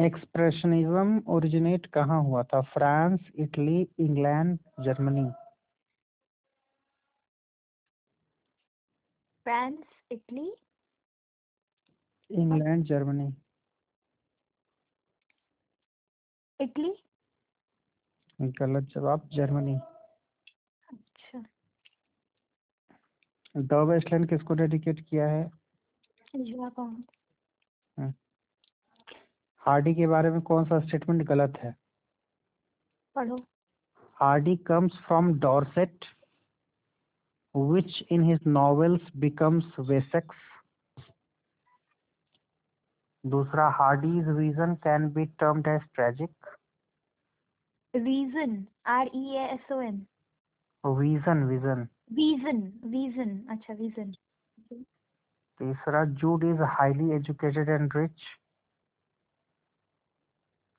Expressionism originate कहाँ हुआ था? France Italy England Germany. France Italy. England Germany. Italy. गलत जवाब जर्मनी। अच्छा। वेस्टलैंड किसको डेडिकेट किया है। हार्डी के बारे में कौन सा स्टेटमेंट गलत है? पढ़ो। Hardy comes from Dorset which in his novels becomes Wessex. दूसरा Hardy's vision can be termed as tragic reason R E S O N vision vision vision vision अच्छा वीजन तीसरा Jude is highly educated and rich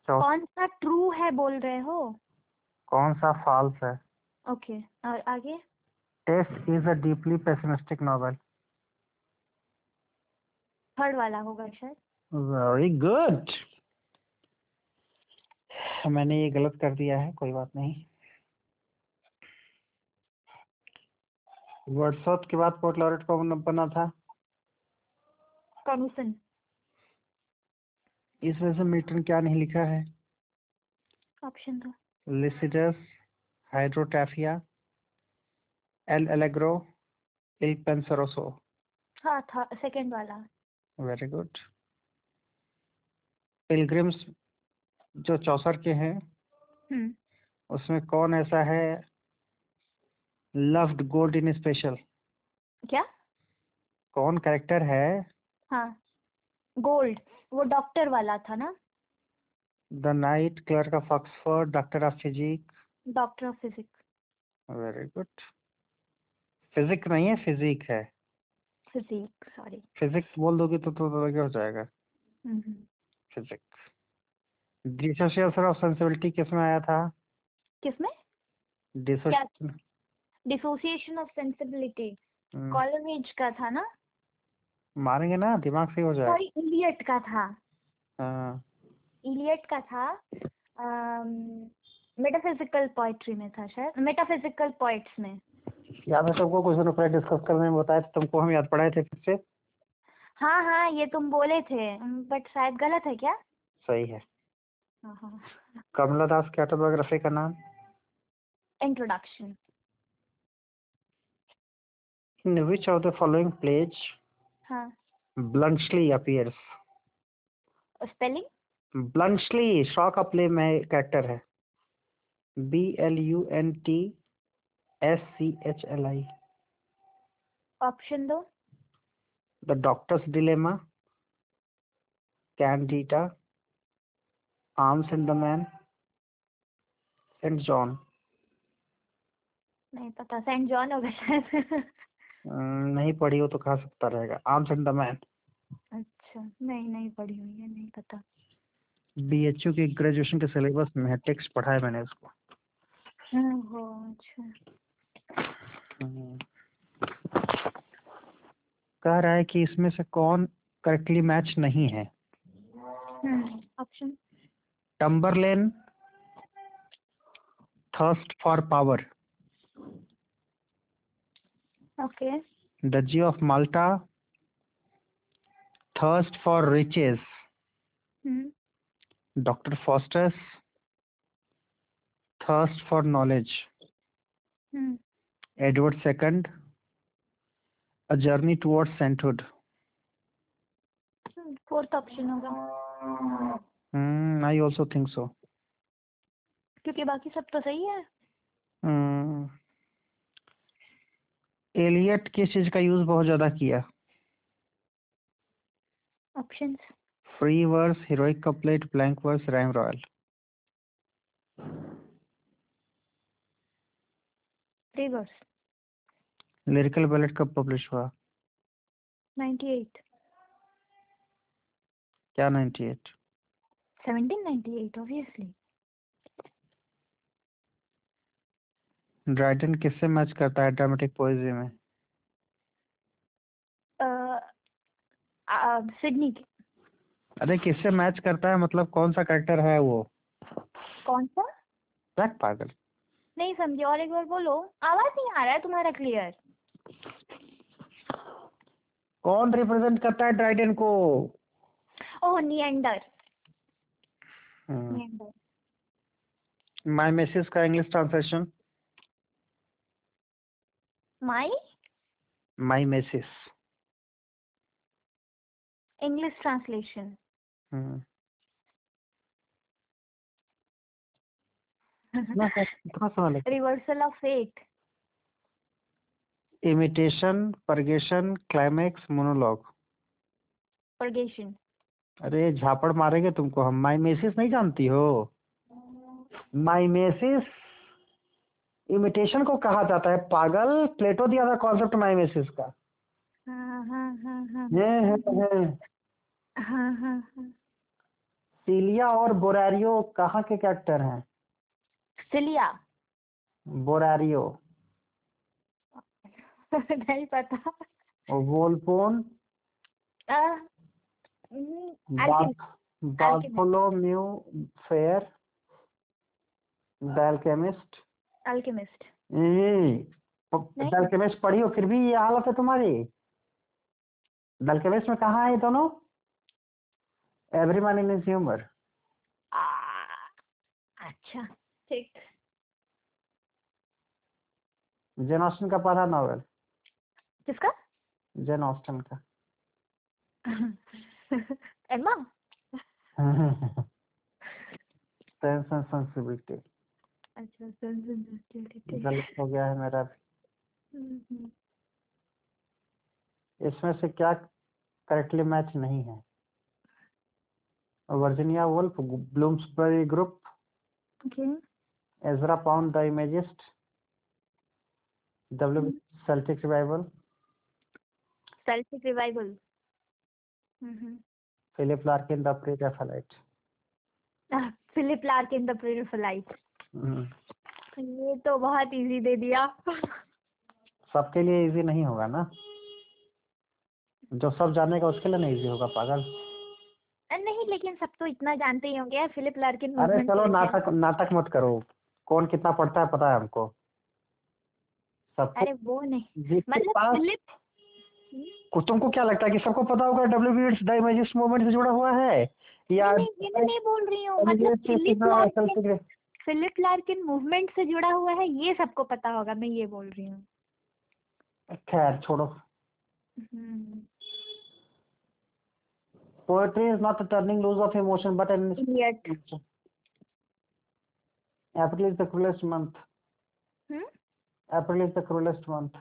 कौन सा true है बोल रहे हो? कौन सा फॉल्स है? Okay okay. और आगे। Tess is a deeply pessimistic novel third वाला होगा शायद। वेरी गुड मैंने ये गलत कर दिया है कोई बात नहीं। वर्डसॉप के बाद पोर्ट लॉरेट कौन बना था। कमीशन इस वजह से मिल्टन क्या नहीं लिखा है? ऑप्शन दो। Lycidas hydriotaphia L L'Allegro Il Penseroso. हाँ था सेकंड वाला। वेरी गुड पिलग्रिम्स जो चौसर के हैं हम्म। उसमें कौन ऐसा है? लव्ड गोल्ड इन स्पेशल क्या? कौन कैरेक्टर है? हाँ गोल्ड वो डॉक्टर वाला था ना? The knight clerk of Oxford doctor of physic doctor of physics very good physic नहीं है फिजिक है। फिजिक सॉरी फिजिक्स बोल दोगे तो तो, तो क्या हो जाएगा? फिजिक डिसोसिएशन ऑफ़ सेंसिबिलिटी किसमें आया था? किसमें डिसोसिएशन ऑफ़ सेंसिबिलिटी। कॉलोवेज का था ना? मारेंगे ना? दिमाग सही हो जाएगा सॉरी इलियट का था। हाँ। इलियट का था। मेटाफिजिकल पोइट्री में था शायद। मेटाफिजिकल पोइट्स में। याद है सबको? क्वेश्चन पेपर डिस्कस करने में बताया था तुमको हम याद पढ़ाए थे फिर से। हाँ हाँ ये तुम बोले थे बट शायद गलत है क्या? सही है। हाँ हाँ। कमला दास की ऑटोबायोग्राफी का नाम? Introduction in which of the following plays हाँ। Bluntschli appears spelling Bluntschli Shaw का प्ले में कैरेक्टर है। B L U N T S C H L I option दो। The doctor's dilemma Candida arms in the man Saint Joan नहीं पता Saint John होगा शायद। नहीं पढ़ी हो तो खा सकता रहेगा? आर्म्स इन द मैन अच्छा नहीं नहीं पढ़ी हुई है नहीं पता। बी एच यू के ग्रेजुएशन के सिलेबस में है टेक्स्ट पढ़ा है मैंने इसको हाँ, हो अच्छा। हम्म। कह रहा है कि इसमें से कौन करेक्टली मैच नहीं है? Option Tamburlaine thirst for power Okay duchy of Malta thirst for riches doctor Faustus thirst for knowledge Edward II, A Journey Towards Sainthood. Fourth option होगा Hmm, I also think so. क्योंकि बाकी सब तो सही है Hmm. Elliott किस चीज़ का use बहुत ज़्यादा किया? Options free verse heroic couplet blank verse rhyme royal reverse lyrical ballad कब पब्लिश हुआ? 98 क्या 98 1798 ऑब्वियसली ड्राइडन किससे मैच करता है ड्रामेटिक पोएजी में? सिडनी की। अरे किससे मैच करता है? मतलब कौन सा कैरेक्टर है वो? कौन सा? क्या पागल। नहीं समझे और एक बार बोलो। आवाज़ नहीं आ रहा है तुम्हारा क्लियर कौन रिप्रेजेंट करता है ड्राइडन को? Oh hmm. Neander my message का इंग्लिश ट्रांसलेशन हम्म। कितना सा- कितना सवाल है reversal of fate imitation purgation climax monologue purgation अरे झापड़ मारेंगे तुमको हम माई मैसेज नहीं जानती हो। माई मैसेज इमिटेशन को कहा जाता है। पागल प्लेटो दिया था कॉन्सेप्ट माई मैसेज का। हाँ हाँ हाँ हाँ। ये है, है। हाँ हाँ हाँ। और बोरारियो कहाँ के कैरेक्टर हैं? सिलिया। बोरारियो। नहीं पता। और Volpone Bartholomew fair the alchemist alchemist. Alchemist पढ़ी हो फिर भी ये हालत है तुम्हारी? द अल्केमिस्ट में कहाँ है दोनों? Every man in is humour अच्छा ठीक। जेन ऑस्टन का पढ़ा नॉवेल किसका? जेन ऑस्टन का। एम्मा एंड सेंसिबिलिटी अच्छा गलत हो गया है मेरा इसमें से क्या करेक्टली मैच नहीं है? Virginia Woolf Bloomsbury group Ezra Pound the imagist W hmm. Celtic revival Celtic revival. Philip Larkin the pre Philip Larkin the pre ये तो बहुत इजी दे दिया। सबके लिए इजी नहीं होगा ना? जो सब जानेगा उसके लिए नहीं इजी होगा पागल। नहीं लेकिन सब तो इतना जानते ही होंगे फिलिप लार्किन अरे चलो नाटक नाटक मत करो। कौन कितना पढ़ता है पता है हमको। सबको अरे वो नहीं। मतलब फिलिप तुमको क्या लगता है कि सबको पता होगा W B the imagist movement से जुड़ा हुआ है? या नहीं मैं नहीं बोल रही हूँ। मतलब फिलिप लार्किन मूवमेंट से जुड़ा हुआ है ये सबको पता होगा मैं ये बोल रही हूँ खैर छोड़ो hmm, a turning loose of emotion but an Idiot. April is the cruelest month. Hmm April is the cruelest month.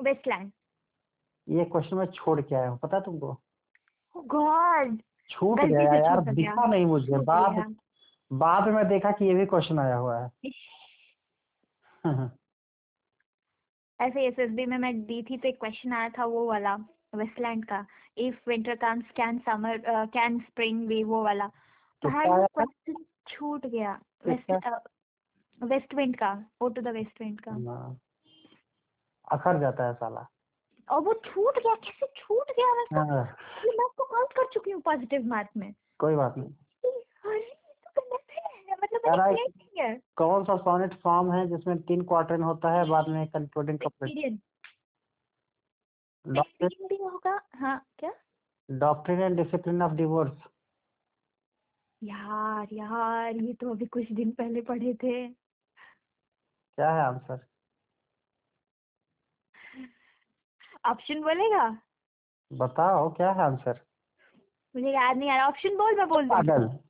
Waste Land ये क्वेश्चन मैं छोड़ के आया हूँ पता तुमको गॉड छूट गया यार दिखा नहीं मुझे बाद बाद में देखा कि ये भी क्वेश्चन आया हुआ है। ऐसे एसएसबी में मैं दी थी तो एक क्वेश्चन आया था वो वाला वेस्टलैंड का if winter comes can summer can spring भी वो वाला। तो वो क्वेश्चन छूट गया। वेस्ट विंड का ode to the west wind का। अखर जाता है साला। और वो छूट गया कैसे छूट गया? मैं तो हाँ, मैं उसको काउंट कर चुकी हूँ पॉजिटिव मार्क में। कोई बात नहीं। अरे तो है मतलब कौन सा सोनेट फॉर्म है जिसमें तीन क्वार्टर होता है बाद में कंक्लूडिंग भी होगा हाँ क्या? Doctrine and discipline of divorce यार यार ये तो अभी कुछ दिन पहले पढ़े थे। क्या है आंसर ऑप्शन बोलेगा? बताओ क्या है आंसर मुझे याद नहीं आ रहा। ऑप्शन बोल मैं बोल दूँ। पागल?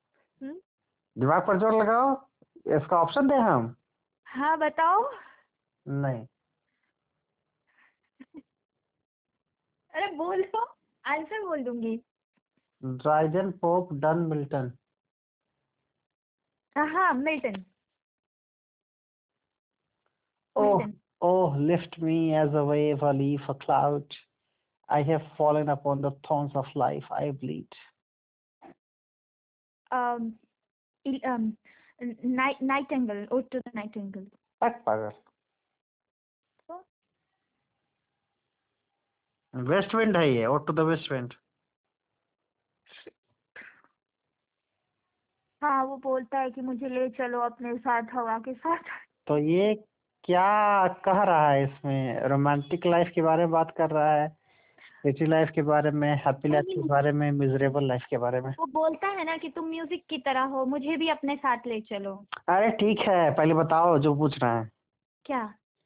दिमाग पर ज़ोर लगाओ इसका ऑप्शन दे हम? हाँ बताओ। नहीं। अरे बोलो। आंसर बोल दूँगी। ड्राइडन पोप डन मिल्टन हाँ, हाँ Milton oh oh lift me as a wave a leaf a cloud I have fallen upon the thorns of life I bleed um, night, Nightingale, Ode to the Nightingale. अट पागल west wind है ये ode to the west wind हाँ वो बोलता है कि मुझे ले चलो अपने साथ हवा के साथ। तो ये क्या कह रहा है इसमें? रोमांटिक लाइफ के बारे में बात कर रहा है। सिटी लाइफ के बारे में हैप्पी लाइफ के बारे में मिजरेबल लाइफ के बारे में। वो बोलता है ना कि तुम म्यूज़िक की तरह हो मुझे भी अपने साथ ले चलो। अरे ठीक है पहले बताओ जो पूछ रहे हैं। क्या?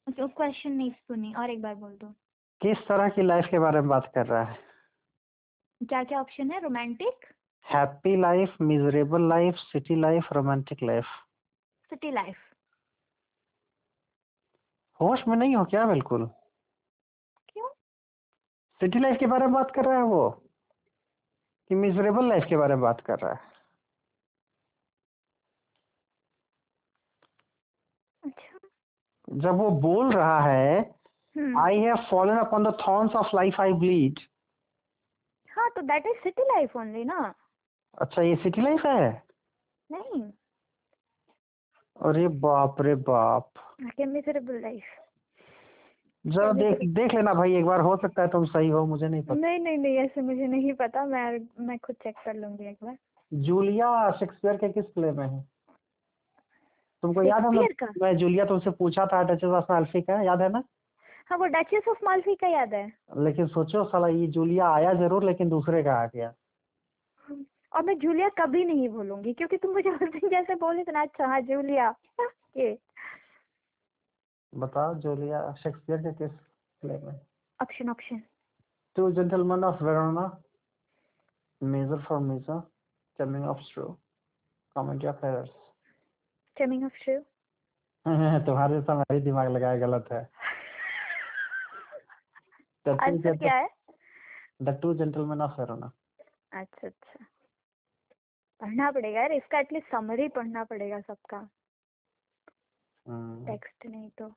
क्वेश्चन नहीं सुनी और एक बार बोल दो। किस तरह की लाइफ के बारे में बात कर रहा है? क्या क्या ऑप्शन है? Romantic happy life miserable life city life romantic life city life होश में नहीं हो क्या बिल्कुल? सिटी लाइफ के बारे में बात कर रहा है वो? कि मिजरेबल लाइफ के बारे में बात कर रहा है? अच्छा। जब वो बोल रहा है I have fallen upon the thorns of life I bleed हाँ तो that is city life only ना? अच्छा ये सिटी लाइफ है? नहीं। अरे बाप रे बाप। मिजरेबल लाइफ जरा देख देख लेना भाई एक बार हो सकता है तुम सही हो मुझे नहीं पता। नहीं नहीं नहीं ऐसे मुझे नहीं पता मैं मैं खुद चेक कर लूँगी एक बार। जूलिया शेक्सपियर के किस प्ले में है? तुमको याद है मैं, जूलिया तुमसे पूछा था डचेस ऑफ़ माल्फी का याद है ना? हाँ वो डचेस ऑफ़ माल्फी का याद है। लेकिन सोचो साला ये जूलिया आया ज़रूर लेकिन दूसरे का आ गया। और मैं जूलिया कभी नहीं भूलूँगी क्योंकि तुम मुझे उस दिन जैसे बोले थे ना अच्छा हाँ जूलिया ये। बताओ जूलिया शेक्सपियर के किस प्ले में? Option option two gentleman of Verona measure for measure coming of straw comedy of errors taming of shrew तुम्हारे साथ मेरी दिमाग लगाया गलत है। आंसर क्या है? The two gentleman of Verona अच्छा अच्छा। पढ़ना पड़ेगा यार इसका एटलीस्ट समरी पढ़ना पड़ेगा सबका। टेक्स्ट नहीं तो।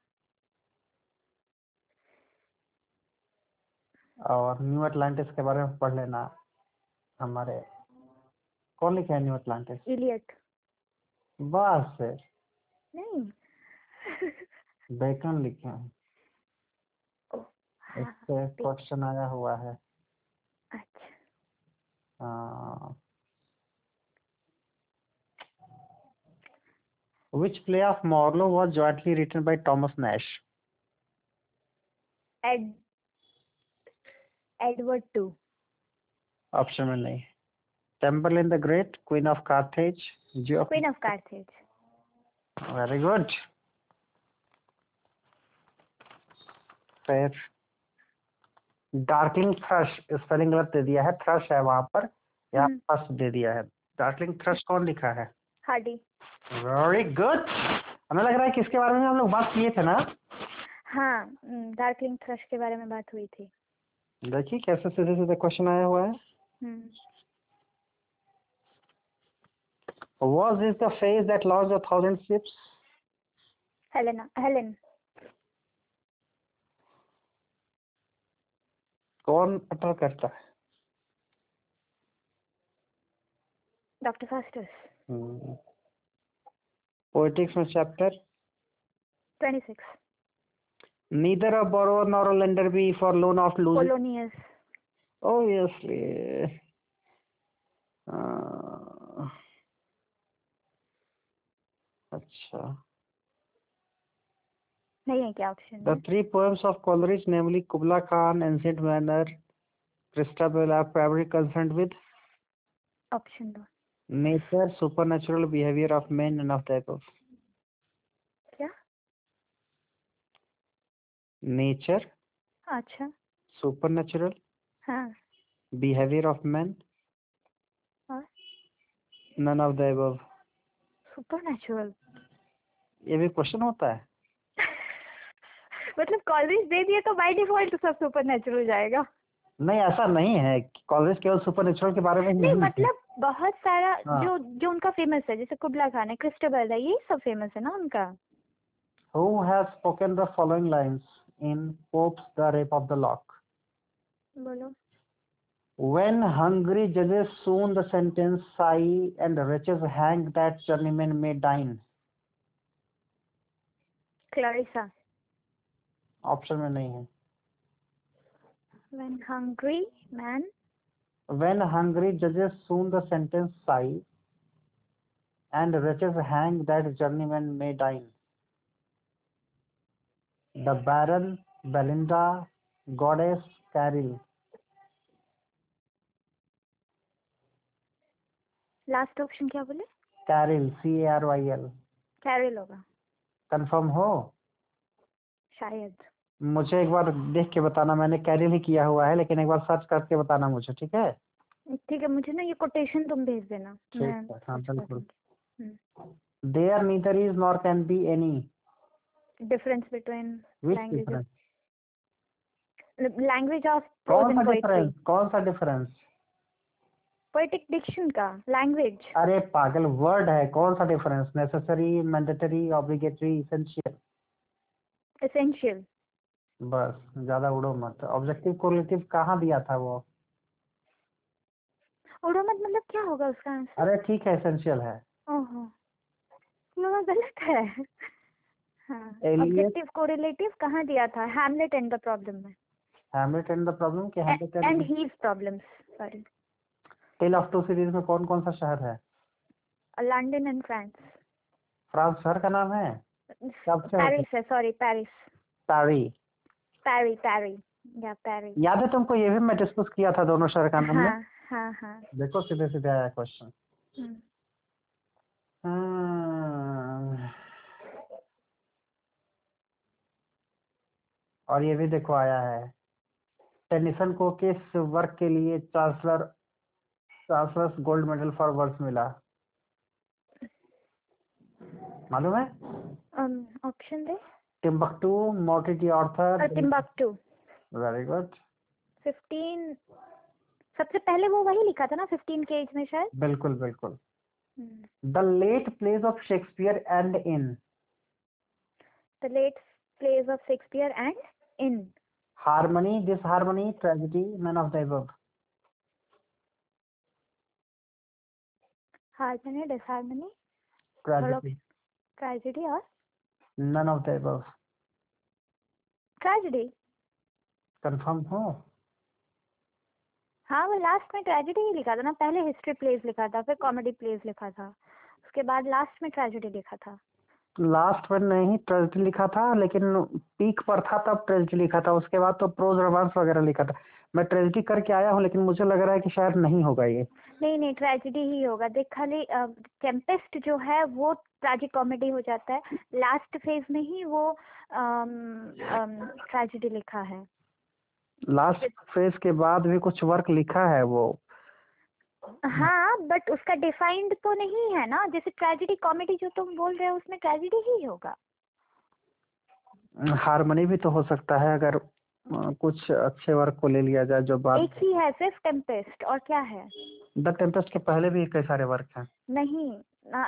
और न्यू अटलांटिस के बारे में पढ़ लेना हमारे। कौन लिखे हैं न्यू अटलांटिस? इलियट। बस। नहीं। बेकन लिखे हैं। ओह, हाँ, पे क्वेश्चन आया हुआ है। अच्छा। Which play of Marlowe was jointly written by Thomas Nash? Ed Edward two option में नहीं. Temple the great queen of Carthage Jio queen of Carthage very darkling thrush spelling गलत दे दिया है. थ्रश है वहाँ पर. यहाँ हम्म। दे दिया है. डार्कलिंग थ्रश कौन लिखा है? हार्डी वेरी गुड हमें लग रहा है कि इसके बारे में हम लोग बात किए थे ना? हाँ डार्कलिंग थ्रश के बारे में बात हुई थी। देखिए कैसे सीधे सीधे क्वेश्चन आया हुआ है। Hmm. Was this the phase that launched a thousand ships? Helena Helen कौन अटल करता है? डॉक्टर फास्टर्स पोएटिक्स में chapter twenty six neither a borrower nor a lender be for loan of losing Polonius obviously uh, अच्छा नहीं है क्या option the three poems of Coleridge namely Kubla Khan ancient manner Christabel are primarily concerned with option दो nature supernatural behaviour of man and of type of क्या? Nature अच्छा। Supernatural behaviour of man none of the above supernatural ये भी question होता है? मतलब college दे दिए तो बाई डिफ़ॉल्ट सब सुपर नेचुरल जाएगा। नहीं ऐसा नहीं है कॉलेज केवल सुपर नेचुरल के बारे में नहीं, नहीं मतलब बहुत सारा हाँ। जो जो उनका फ़ेमस है जैसे कुबला खान है क्रिस्टोबल है ये सब फ़ेमस है ना उनका who has spoken the following lines in Pope's The Rape of the Lock बोलो when hungry judges soon the sentence sigh and wretches hang that journeyman may dine Clarissa option में नहीं है when hungry man when hungry judges soon the sentence sigh and riches hang that journeyman may dine. The Baron, Belinda, Goddess, Caril. Last option क्या बोले Caril, C A R Y L. कैरिल होगा confirm हो शायद मुझे एक बार देख के बताना मैंने कैरिल ही किया हुआ है लेकिन एक बार सर्च करके बताना मुझे ठीक है? ठीक है मुझे ना ये कोटेशन तुम भेज देना। ठीक है, हाँ, बिल्कुल। हम्म। There neither is nor can be any difference between language language of कौन सा डिफरेंस कौन सा डिफरेंस पोएटिक डिक्शन का लैंग्वेज अरे पागल वर्ड है कौन सा difference necessary mandatory obligatory essential essential बस ज़्यादा उड़ो मत। ऑब्जेक्टिव कोरिलेटिव कहाँ दिया था वो? उड़ो मत मतलब क्या होगा उसका आंसर अरे ठीक है एसेंशियल है। ओहो। वो गलत है। हाँ। ऑब्जेक्टिव कोरिलेटिव कहाँ दिया था? हैमलेट एंड द प्रॉब्लम में। हैमलेट एंड द प्रॉब्लम के Hamlet and his problems sorry tale of two cities में कौन कौन सा शहर है? लंदन एंड फ्रांस फ्रांस शहर का नाम है? पेरिस है? सॉरी पेरिस तारी पैरी पैरी या पैरी याद है तुमको ये भी मैं डिस्कस किया था दोनों शहर का नाम हाँ हाँ हाँ. देखो सीधे सीधे आया क्वेश्चन हम्म। हम्म। और ये भी देखो आया है. टेनिसन को किस वर्क के लिए chancellor chancellor's gold medal for works मिला? मालूम है? ऑप्शन दे. Timbuktu, Mocky की author. Uh, Timbuktu. Very good. Fifteen. सबसे पहले वो वही लिखा था ना फिफ्टीन के एज में शायद बिल्कुल बिल्कुल the late place of Shakespeare and in the late place of Shakespeare and in harmony this harmony tragedy man of the disharmony tragedy tragedy और none of the above. Tragedy. Confirm हो? हाँ वो last में tragedy ही लिखा था ना। पहले history pledge लिखा था फिर कॉमेडी प्लेज लिखा था। उसके बाद लास्ट में ट्रेजेडी लिखा था। लास्ट में नहीं ट्रेजिडी लिखा था लेकिन पीक पर था तब ट्रेजिडी लिखा था। उसके बाद तो प्रोज रोमांस वगैरह लिखा था। मैं ट्रेजिडी करके आया हूँ लेकिन मुझे लग रहा है कि शायद नहीं होगा ये। नहीं नहीं ट्रेजेडी ही होगा। देख खाली टेम्पेस्ट जो है वो ट्रेजिक कॉमेडी हो जाता है। लास्ट फ़ेज़ में ही वो ट्रेजेडी लिखा है। लास्ट फ़ेज़ के बाद भी कुछ वर्क लिखा है वो। हाँ बट उसका डिफाइंड तो नहीं है ना? जैसे ट्रेजेडी कॉमेडी जो तुम बोल रहे हो उसमें ट्रेजेडी ही होगा। हारमोनी भी तो हो सकता है अगर कुछ अच्छे वर्क को ले लिया जाए जो बात एक ही है सिर्फ़ टेम्पेस्ट और क्या है? द टेम्पेस्ट के पहले भी कई सारे वर्क हैं। नहीं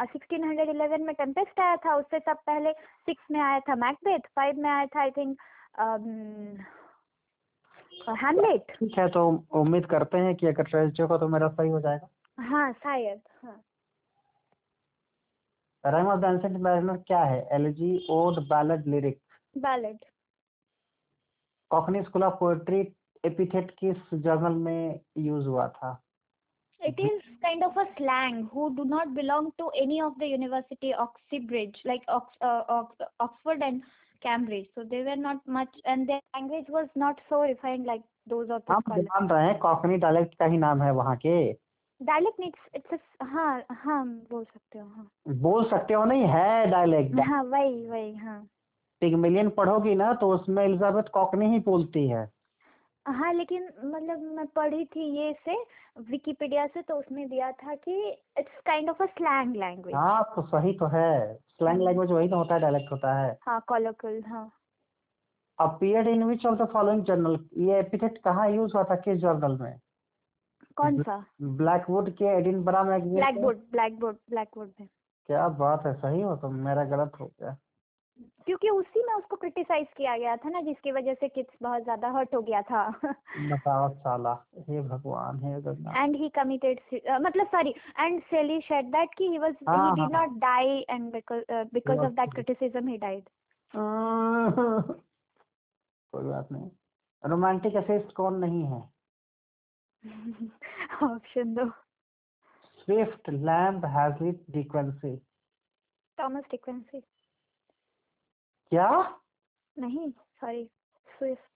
सिक्सटीन हंड्रेड इलेवन में टेम्पेस्ट आया था उससे सब पहले सिक्स में आया था मैकबेथ फाइव में आया था आई थिंक हैमलेट ठीक है तो उम्मीद करते हैं कि अगर ट्रेजिडी होगा तो मेरा सही हो जाएगा। हाँ शायद हाँ। Rime of the ancient mariner क्या है? Elegy ode ballad lyric ballad cockney school of poetry epithet किस जर्नल में यूज़ हुआ था? It is kind of a slang who do not belong to any of the university Oxbridge, like Ox, uh, Ox, Oxford and Cambridge. So they were not much, and their language was not so refined like those of the हम scholars. मान रहे हैं Cockney dialect का ही नाम है वहाँ के। Dialect needs, it's a, हाँ हाँ बोल सकते हो हाँ। बोल सकते हो नहीं है डायलेक्ट हाँ वही वही हाँ। पिगमिलियन पढ़ोगी ना तो उसमें एलिजाबेथ कॉकनी ही बोलती है। हाँ लेकिन मतलब मैं पढ़ी थी ये से विकिपीडिया से तो उसमें दिया था कि it's kind of a slang language हाँ तो सही तो है। स्लैंग लैंग्वेज वही तो होता है डायलेक्ट होता है। हाँ कॉलोकल हाँ। Appeared in which of the following journal ये एपिथेट कहाँ यूज़ हुआ था किस जर्नल में? कौन सा? ब्लैकवुड के Edinburgh magazine black board black board में। क्या बात है सही हो तो मेरा गलत हो गया। क्योंकि उसी में उसको क्रिटिसाइज किया गया था ना जिसकी वजह से किड्स बहुत ज़्यादा हर्ट हो गया था। बताओ साला। हे भगवान हे जगन्नाथ एंड ही कमिटेड मतलब sorry and Shelley said that कि he was he did not die and because because of that criticism he died कोई बात नहीं। रोमांटिक असिस्ट कौन नहीं है? ऑप्शन दो। Swift Lamb has it De Quincey Thomas De Quincey क्या? नहीं sorry Swift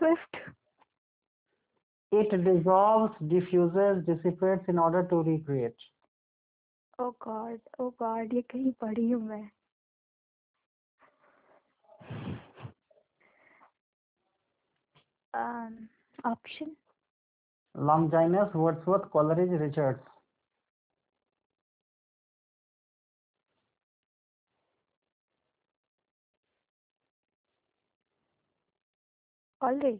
Swift It dissolves, diffuses, dissipates in order to recreate. O God O God ये कहीं पढ़ी हूँ मैं option Longinus, Wordsworth, Coleridge, Richards. College?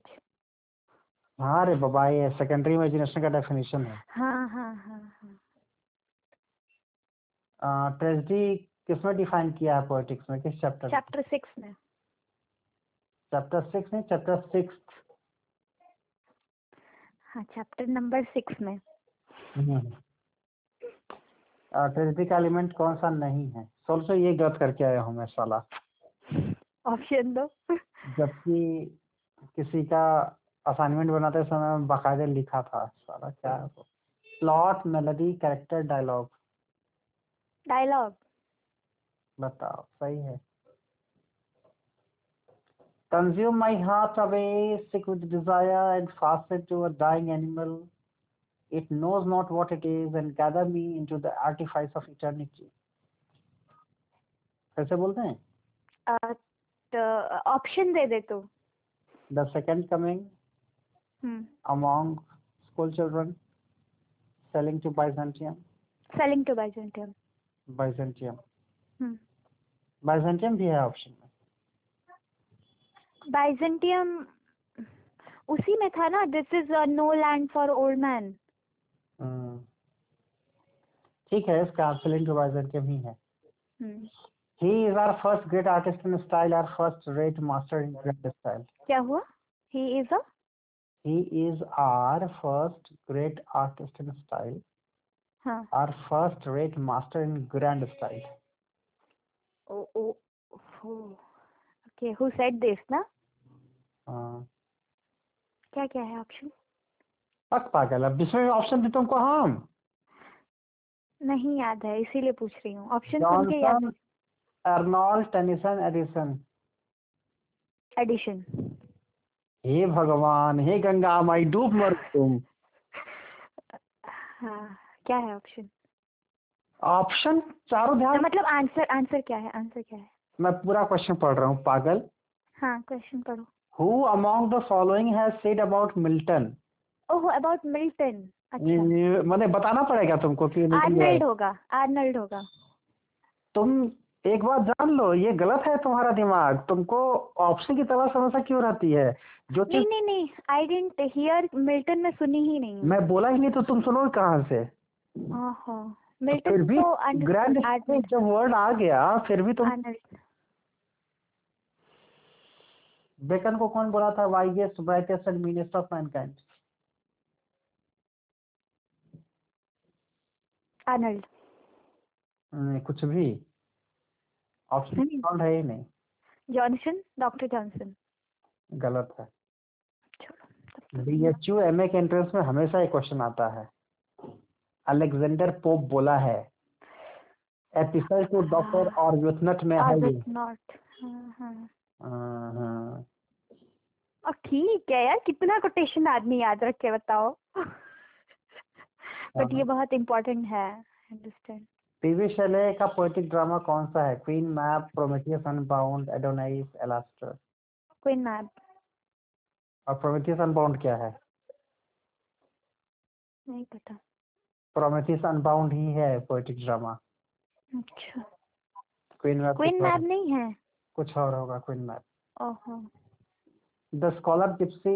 हाँ रे बाबा ये सेकेंडरी इमेजिनेशन का डेफिनेशन है। हाँ हाँ हाँ हाँ। ट्रेजिडी किसमें डिफाइन किया है पोएटिक्स में? किस चैप्टर चैप्टर सिक्स में। चैप्टर सिक्स नहीं चैप्टर सिक्स हाँ चैप्टर नंबर सिक्स में। ट्रेजिडी का एलिमेंट कौन सा नहीं है? सोल्सो ये गलत करके आया हूँ मैं साला। ऑप्शन दो। जबकि किसी का असाइनमेंट बनाते समय बकायदे लिखा था सारा क्या plot melody character dialogue dialogue बताओ सही है। Consume my heart away sick with desire and fast to a dying animal it knows not what it is and gather me into the artifice of eternity कैसे बोलते हैं? Uh, option दे दे तो. The second coming hmm among school children selling to Byzantium sailing to Byzantium Byzantium hmm Byzantium भी है option में Byzantium उसी में था ना this is no land for old man hmm. ठीक है इसका selling to Byzantium ही है he is our first great artist in style our first great master in grand style क्या हुआ he is a he is our first great artist in style हाँ our first great master in grand style oh oh okay who said this ना हाँ क्या क्या है option पक पागल अब इसमें ऑप्शन दी तुमको हम नहीं याद है इसीलिए पूछ रही हूँ ऑप्शन सुन के याद Johnson Arnold Tennyson Addison edition हे भगवान हे गंगा माई डूब मर तुम. हाँ क्या है ऑप्शन ऑप्शन चारों ध्यान? मतलब आंसर आंसर क्या है? आंसर क्या है? मैं पूरा क्वेश्चन पढ़ रहा हूँ पागल. हाँ क्वेश्चन पढ़ो. Who among the following has said about Milton oh about Milton अच्छा. मैंने बताना पड़ेगा तुमको कि मिल्टन है। आर्नल्ड होगा आर्नल्ड होगा. तुम एक बात जान लो ये गलत है तुम्हारा दिमाग। तुमको ऑप्शन की तरह समस्या क्यों रहती है? जो नहीं नहीं नहीं आई डेंट हियर मिल्टन में सुनी ही नहीं मैं बोला ही नहीं तो तुम सुनो कहाँ से? ओहो फिर भी तो ग्रैंड जब वर्ड आ गया फिर भी तुम बेकन को कौन बोला था? Wisest brightest and meanest of mankind Arnold कुछ भी। ऑप्शन नहीं। साउंड है ही? नहीं। Johnson doctor Johnson. गलत है। B H U M A के एंट्रेंस में हमेशा एक क्वेश्चन आता है। अलेक्जेंडर पोप बोला है एपिसल टू डॉक्टर और यूथनट में है ये। हाँ हाँ। हाँ, हाँ। ठीक है यार कितना कोटेशन आदमी याद रखे बताओ। बट ये बहुत इम्पोर्टेंट है अंडरस्टैंड पीवी शेले का पोएटिक ड्रामा कौन सा है? Queen Mab Prometheus Unbound Adonais Alastor Queen Mab और प्रोमेथियस अनबाउंड क्या है? नहीं पता। प्रोमेथियस अनबाउंड ही है पोएटिक ड्रामा अच्छा। क्वीन मैप क्वीन मैप नहीं है? कुछ और होगा क्वीन मैप ओहो। The scholar gypsy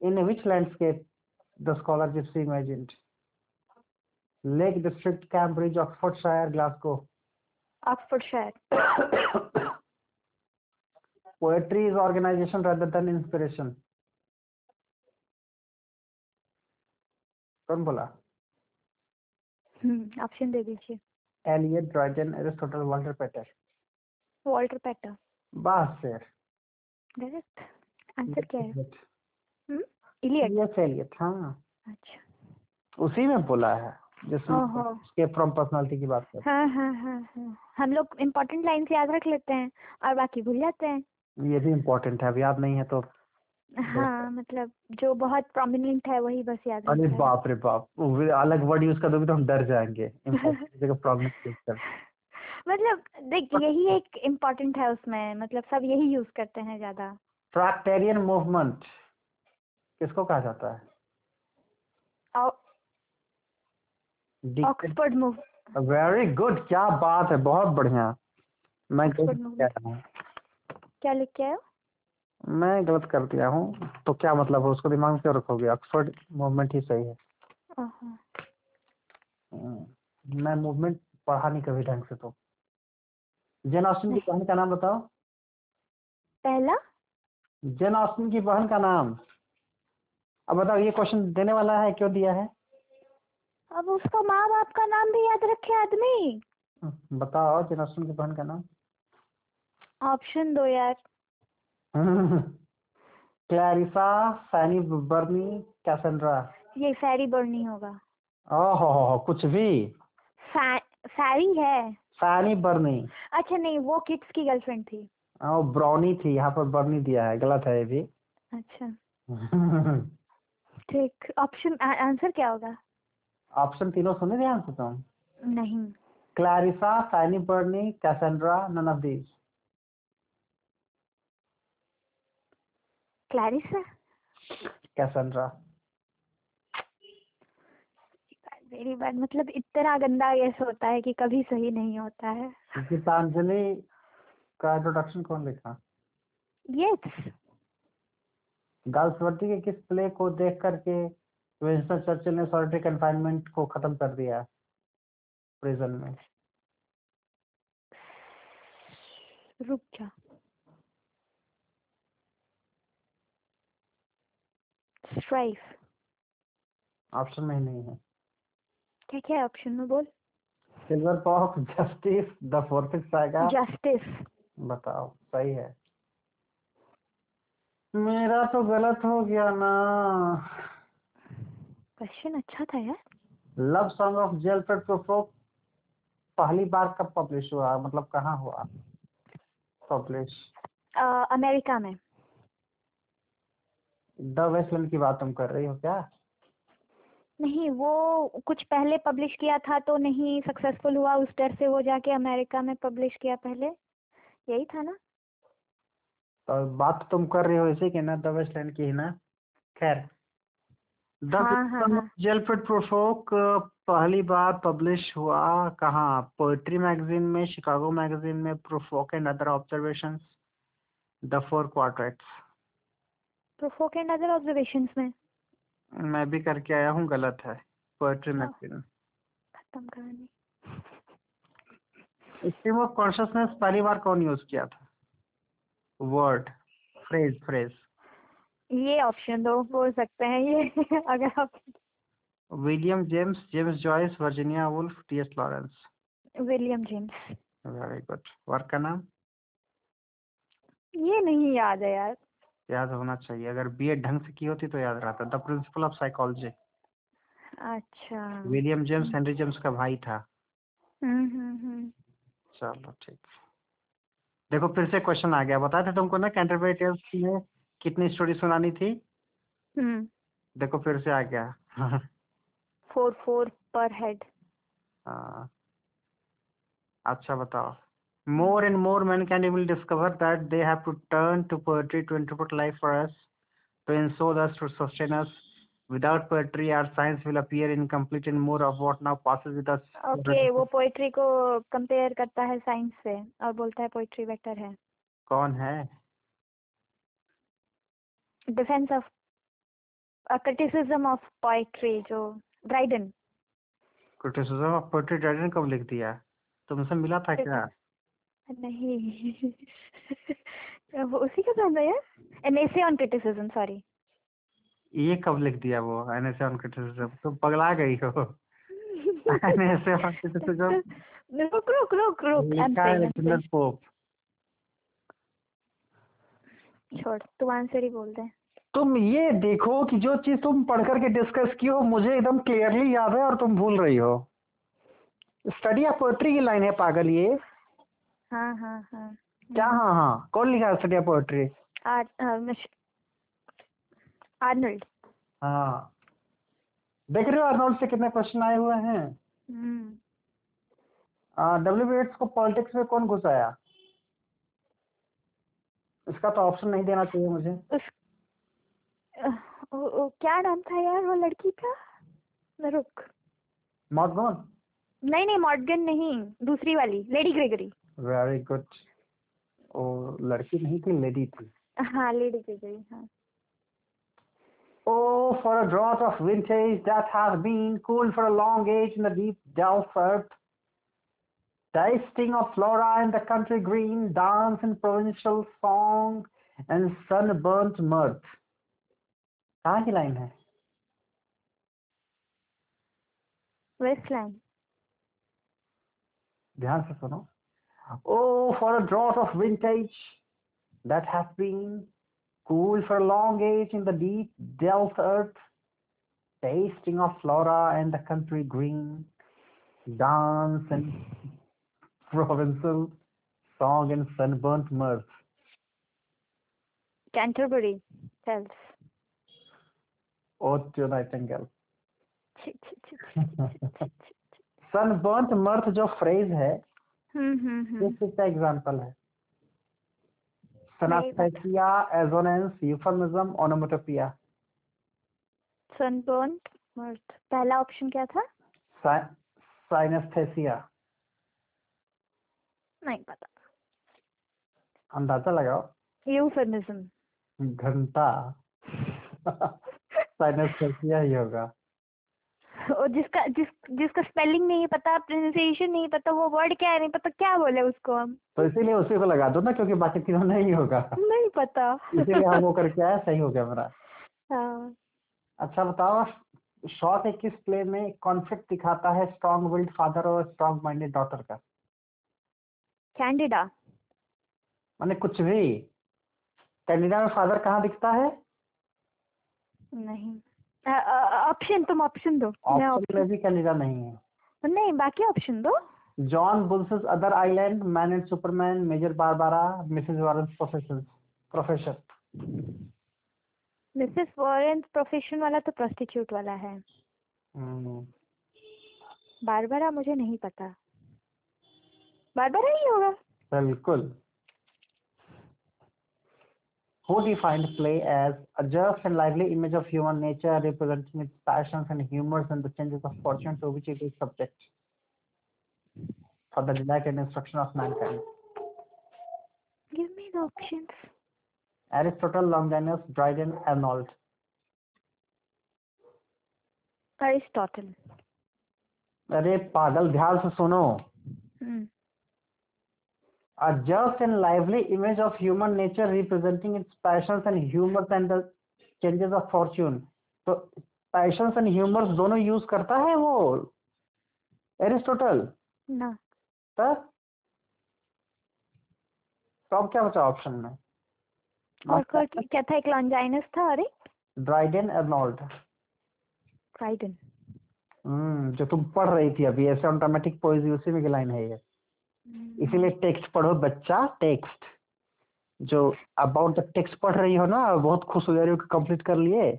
in which landscape the scholar gypsy imagined Lake District Cambridge Oxfordshire Glasgow Oxfordshire poetry is organization rather than inspiration. कौन बोला? हम्म ऑप्शन दे दीजिए। Eliot Dryden Aristotle Walter Pater Walter Pater बस फिर direct answer क्या है? हम्म Elliot TS Elliott हाँ। अच्छा। उसी में बोला है। जिसमें फ्रॉम पर्सनालिटी की बात कर हाँ हाँ। हाँ हाँ हम लोग इम्पोर्टेंट लाइन याद रख लेते हैं और बाकी भूल जाते हैं। ये भी इम्पोर्टेंट है अब याद नहीं है तो हाँ मतलब जो बहुत प्रोमिनेंट है वही बस याद अरे बाप रे बाप अलग वर्ड यूज़ कर दोगे तो हम डर जाएँगे। मतलब देख यही एक इम्पोर्टेंट है उसमें मतलब सब यही यूज़ करते हैं ज़्यादा। ट्रैक्टेरियन मूवमेंट किसको कहा जाता है? Oxford move. वेरी गुड क्या बात है बहुत बढ़िया। मैं गलत. हूँ। क्या लिख के आया मैं गलत कर दिया हूँ तो क्या मतलब है उसको दिमाग में क्यों रखोगे? ऑक्सफोर्ड मूवमेंट ही सही है। हम्म, मैं मूवमेंट पढ़ा नहीं कभी ढंग से तो। जेन ऑस्टिन की बहन का नाम बताओ। पहला? जेन ऑस्टिन की बहन का नाम। अब बताओ ये क्वेश्चन देने वाला है क्यों दिया है? अब उसका माँ बाप का नाम भी याद रखे आदमी। हम्म, बताओ जेन ऑस्टिन की बहन का नाम। ऑप्शन दो यार। Clarissa Fanny Burney Cassandra. ये फैरी बर्नी होगा। ओहो हो हो, कुछ भी। फै, फैरी है। सैनी बर्नी। अच्छा नहीं वो किड्स की गर्लफ्रेंड थी। ओ ब्राउनी थी यहाँ पर बर्नी दिया है गलत है ये भी। अच्छा। ठीक ऑप्शन आंसर क्या होगा? ऑप्शन तीनों सुने ध्यान से तुम? नहीं। Clarissa Fanny Burney Cassandra none of these. Clarissa? Cassandra. Very bad मतलब इतना गंदा गेस होता है कि कभी सही नहीं होता है। गीतांजलि का इंट्रोडक्शन कौन लिखा? यस गाल्सवर्दी के किस प्ले को देख करके विंस्टन चर्चिल ने सॉलिटरी कन्फाइनमेंट को खत्म कर दिया प्रिजन में। रुक जा। स्ट्राइफ ऑप्शन में नहीं है। क्या क्या ऑप्शन में बोल? Silver box justice the Forsyte saga justice बताओ सही है। मेरा तो गलत हो गया ना। क्वेश्चन अच्छा था यार। Love song of J Alfred Prufrock पहली बार कब पब्लिश हुआ? मतलब कहाँ हुआ? पब्लिश अमेरिका में। द वेस्टलैंड की बात तुम कर रही हो क्या? नहीं वो कुछ पहले पब्लिश किया था तो नहीं सक्सेसफुल हुआ। उस डर से वो जाके अमेरिका में पब्लिश किया पहले। यही था ना। तो बात तुम कर रही हो इसी की ना? द वेस्टलैंड की ही ना? खैर। द हाँ, हाँ, हाँ। प्रोफोक पहली बार पब्लिश हुआ कहाँ? पोएट्री मैगजीन में शिकागो मैगजीन में Prufrock and other observations the four quartets Prufrock and other observations में? मैं भी करके आया हूँ गलत है पोएट्री। मैगजीन। खत्म कहानी। स्ट्रीम ऑफ़ कॉन्शियसनेस पहली बार कौन यूज़ किया था? वर्ड फ्रेज फ्रेज ये ऑप्शन दो बोल सकते हैं ये अगर आप William James James Joyce Virginia Woolf T S Lawrence William James very good work का नाम? ये नहीं याद है यार। याद होना चाहिए। अगर बी एड ढंग से की होती तो याद रहता। द प्रिंसिपल ऑफ़ साइकोलॉजी अच्छा। विलियम जेम्स हेनरी जेम्स का भाई था। हम्म हम्म हम्म। चलो ठीक। देखो फिर से क्वेश्चन आ गया। बताया था तुमको ना कैंटरबरी टेल्स में कितनी स्टोरी सुनानी थी? हम्म। देखो फिर से आ गया। फोर फोर पर हेड अच्छा बताओ। More and more man can you will discover that they have to turn to poetry to interpret life for us to console us to sustain us without poetry our science will appear incomplete in more of what now passes with us okay वो poetry को compare करता है science से और बोलता है poetry better है। कौन है? Defence of criticism of poetry जो Dryden criticism of poetry Dryden कब लिख दिया? तुमसे मिला था क्या? नहीं। वो उसी का नाम है। An essay on criticism sorry ये कब लिख दिया वो एनएसए ऑन क्रिटिसिज्म तुम पगला गई हो। एनएसए ऑन क्रिटिसिज्म रुक रुक रुक रुक पोप छोड़ तू आंसर ही बोल दे। तुम ये देखो कि जो चीज़ तुम पढ़ करके डिस्कस की हो मुझे एकदम क्लियरली याद है और तुम भूल रही हो। स्टडी ऑफ़ पोएट्री की लाइन है पागल ये। हाँ हाँ हाँ। क्या? हाँ हाँ। कौन लिखा है स्टडी ऑफ़ पोएट्री आर्नल्ड। हाँ। देख रहे हो अर्नोल्ड से कितने क्वेश्चन आए हुए हैं? हम्म। डब्ल्यू बी को पॉलिटिक्स में कौन घुसाया? इसका तो ऑप्शन नहीं देना चाहिए मुझे। उस वो- वो क्या नाम था यार वो लड़की का रुक मॉडगोन नहीं नहीं मॉडगन नहीं दूसरी वाली लेडी ग्रेगरी वेरी गुड वो लड़की नहीं थी लेडी थी हाँ लेडी ग्रेगरी हाँ Oh, for a draught of vintage that has been cool for a long age in the deep delft earth, tasting of flora in the country green, dance in provincial song, and sunburnt mirth. कहाँ की line है Westland ध्यान से सुनो Oh, for a draught of vintage that has been cool for a long age in the deep delft earth, tasting of flora and the country green, dance and provincial song and sunburnt mirth. Canterbury tales Nightingale. छी, छी। sunburnt mirth जो phrase है हम्म हम्म किस हम्म example है। Synaesthesia assonance euphemism onomatopoeia sunburn मर्थ पहला option क्या था? साइनेस्थेसिया नहीं पता। अंदाज़ा लगाओ। यूफर्मिज्म घंटा। साइनेस्थेसिया ही होगा। और जिसका जिस जिसका स्पेलिंग नहीं पता प्रोनाउंसिएशन नहीं पता वो वर्ड क्या है नहीं पता क्या बोले उसको हम? तो इसीलिए उसी को लगा दो ना क्योंकि बाकी तीनों नहीं होगा। नहीं पता। इसीलिए हम वो करके आए सही हो गया मेरा। हाँ। अच्छा बताओ शॉ के किस प्ले में कॉन्फ्लिक्ट दिखाता है स्ट्रॉन्ग विल्ड फादर और स्ट्रॉन्ग माइंडेड डॉटर का? कैंडिडा माने कुछ भी। कैनेडा में फादर कहाँ दिखता है? नहीं। ऑप्शन तुम ऑप्शन दो। ऑप्शन में भी कैनेडा नहीं है। नहीं बाकी ऑप्शन दो। John Bull's other island man and superman major Barbara Mrs Warren's profession professor Mrs Warren profession वाला तो प्रोस्टिट्यूट वाला है। हम्म, बारबारा मुझे नहीं पता। बारबारा ही होगा। बिल्कुल। Who defined play as a just and lively image of human nature representing its passions and humors and the changes of fortune to which it is subject for the delight and instruction of mankind? Give me the options Aristotle, Longinus, Dryden, Arnold. Aristotle अरे पागल ध्यान से सुनो हम्म A just and lively image of human nature representing its passions and humors and the changes of fortune. तो passions and humors दोनों use करता है वो एरिस्टोटल ना सर तो अब क्या बचा ऑप्शन में और क्या था एक लॉन्जाइनस था एक ड्राइडन अर्नोल्ड ट्राइडन हम्म जो तुम पढ़ रही थी अभी ऐसे ऑटोमेटिक पोइजी उसी में की लाइन है ये इसीलिए टेक्स्ट पढ़ो बच्चा टेक्स्ट जो अबाउट द टेक्स्ट पढ़ रही हो ना बहुत खुश हो जा रही हो कि कंप्लीट कर लिए।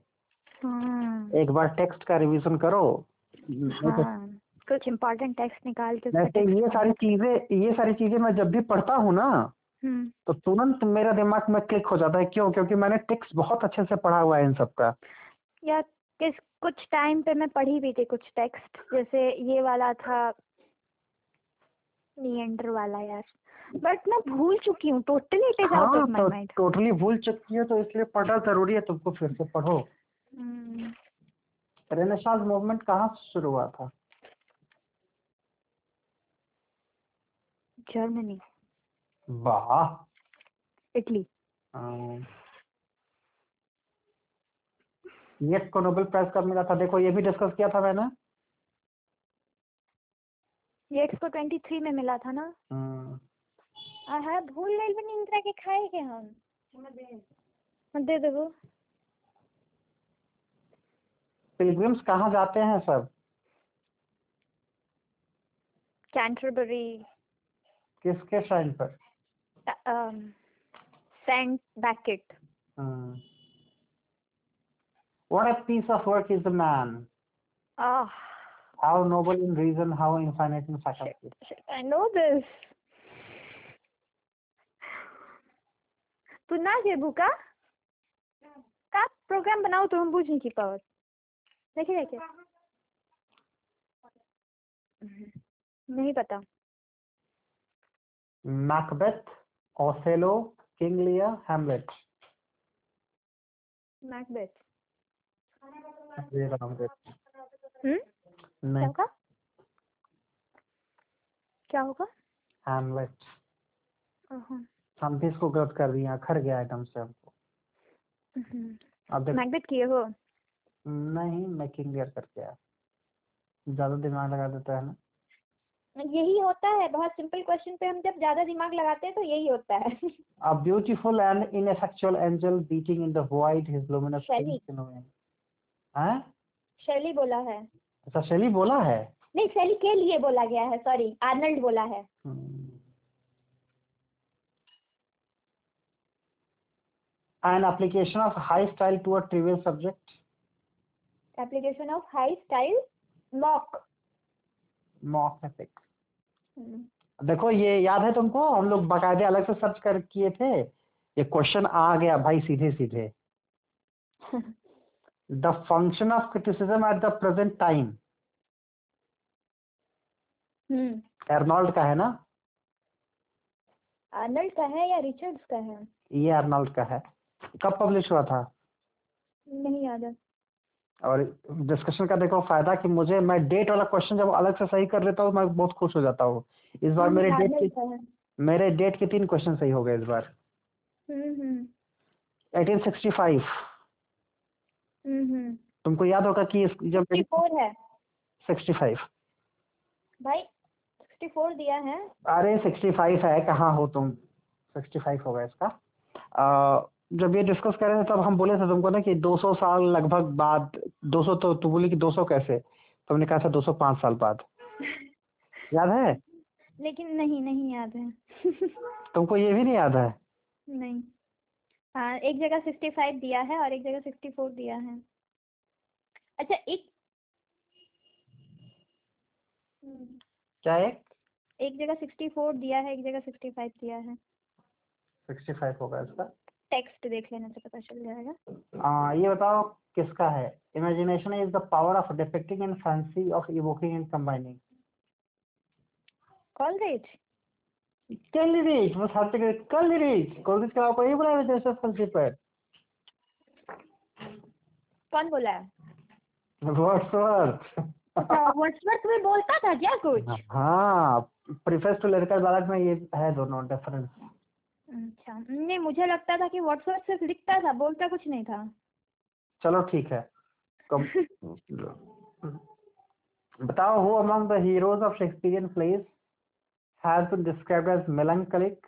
हाँ। एक बार टेक्स्ट का रिवीजन करो। तो- हाँ। कुछ इम्पोर्टेंट टेक्स्ट निकाल के वैसे ये सारी चीज़ें ये सारी चीज़ें मैं जब भी पढ़ता हूँ ना हम्म। तो तुरंत मेरा दिमाग में क्लिक हो जाता है। क्यों? क्योंकि मैंने टेक्स्ट बहुत अच्छे से पढ़ा हुआ है इन सब का। या किस कुछ टाइम पे मैं पढ़ी भी थी कुछ टेक्स्ट जैसे ये वाला था नियंडर वाला यार। बट मैं भूल चुकी हूँ totally it is out of my तो माइंड टोटली भूल चुकी है तो इसलिए पढ़ना ज़रूरी है तुमको फिर से पढ़ो। रेनेसांस मूवमेंट कहाँ शुरू हुआ था? जर्मनी। वाह। इटली। येट्स को नोबेल प्राइज कब मिला था? देखो ये भी डिस्कस किया था मैंने। येट्स को 23 में मिला था ना। हाँ। भूल गई बनी इंदिरा के खाए के हम? मत दे। दो पिलग्रिम्स कहाँ जाते हैं सब? कैंटरबरी किसके साइन पर? Saint Becket Hmm. What a piece of work is the man. ah How noble in reason, how infinite in faculty. shit, I know this. पुन्हा घेबू का का प्रोग्राम बनाओ तो हम बुझ नहीं की पावत देखिए देखिए नहीं पता Macbeth, Othello, King Lear, Hamlet. Macbeth ये राम देव। हम्म क्या होगा? क्या होगा? हैमलेट हम भी इसको गलत कर दिया अखर गया एकदम से हमको। हम्म। अब देख। किए हो? नहीं मैं किंग लियर करके आया। ज़्यादा दिमाग लगा देता है ना? यही होता है बहुत सिंपल क्वेश्चन पे हम जब ज़्यादा दिमाग लगाते हैं तो यही होता है। Ineffectual angel beating in the void his luminous Shelley. wings in wind. हैं? शैली बोला है। अच्छा शैली बोला है नहीं शैली के लिए बोला गया है सॉरी आर्नल्ड बोला है. An application of high style to a trivial subject. Application of high style mock mock ethics. देखो ये याद है तुमको हम लोग बाकायदे अलग से सर्च कर किए थे ये क्वेश्चन आ गया भाई सीधे सीधे function of criticism at the present time hmm Arnold का है ना? आर्नल्ड का है या रिचर्ड्स का है? ये एर्नॉल्ड का है। कब पब्लिश हुआ था? नहीं याद है। और डिस्कशन का देखो फ़ायदा कि मुझे मैं डेट वाला क्वेश्चन जब अलग से सही कर लेता हूँ मैं बहुत खुश हो जाता हूँ। इस बार मेरे डेट के मेरे डेट के तीन क्वेश्चन सही हो गए इस बार। हम्म हम्म। 1865 हम्म हम्म तुमको याद होगा कि जब सिक्सटी है। भाई सिक्सटी फोर दिया है। अरे 65 है कहाँ हो तुम? 65 होगा इसका। आ, जब ये डिस्कस कर रहे थे तब हम बोले थे तुमको ना कि 200 साल लगभग बाद 200 तो तू बोली कि 200 कैसे? तुमने कहा था 205 साल बाद। याद है? लेकिन नहीं नहीं याद है। तुमको ये भी नहीं याद है? नहीं। हाँ एक जगह सिक्सटी फाइव दिया है और एक जगह सिक्सटी फोर दिया है। अच्छा एक हम्म, क्या एक? एक जगह सिक्सटी फोर दिया है एक जगह सिक्सटी फाइव दिया है। 65 होगा इसका। टेक्स्ट देख लेने से पता चल जाएगा। आ, ये बताओ किसका है? Imagination is the power of depicting and fancy of evoking and combining Coleridge हर जगह कैलिरीज कोलगेट के आपको ये बोला है जैसे फंसी पर कौन बोला है वर्ड्सवर्थ वर्ड्सवर्थ में बोलता था क्या कुछ हाँ प्रीफेस टू लिरिकल बैलेट में ये है दोनों डिफरेंस अच्छा नहीं मुझे लगता था कि वर्ड्सवर्थ सिर्फ़ लिखता था बोलता कुछ नहीं था। चलो ठीक है। कम बताओ who among the heroes of Shakespearean plays has been described as melancholic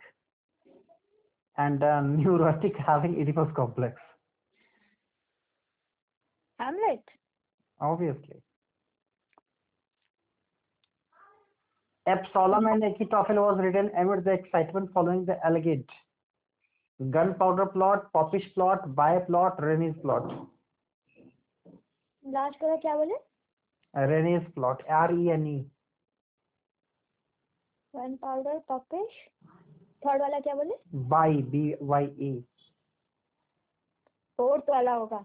and uh, neurotic having Oedipus complex Hamlet obviously Absalom and Achitophel was written amid the excitement following the alleged gunpowder plot, popish plot, by plot, Rene's plot. Last का क्या बोले Rene's plot, R-E-N-E. One powder popish third वाला क्या बोले? By B Y A fourth वाला होगा।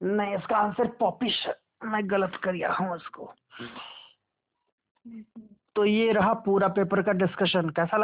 नहीं इसका आंसर पॉपिश मैं गलत कर गया हूँ उसको तो ये रहा पूरा पेपर का डिस्कशन कैसा लगा?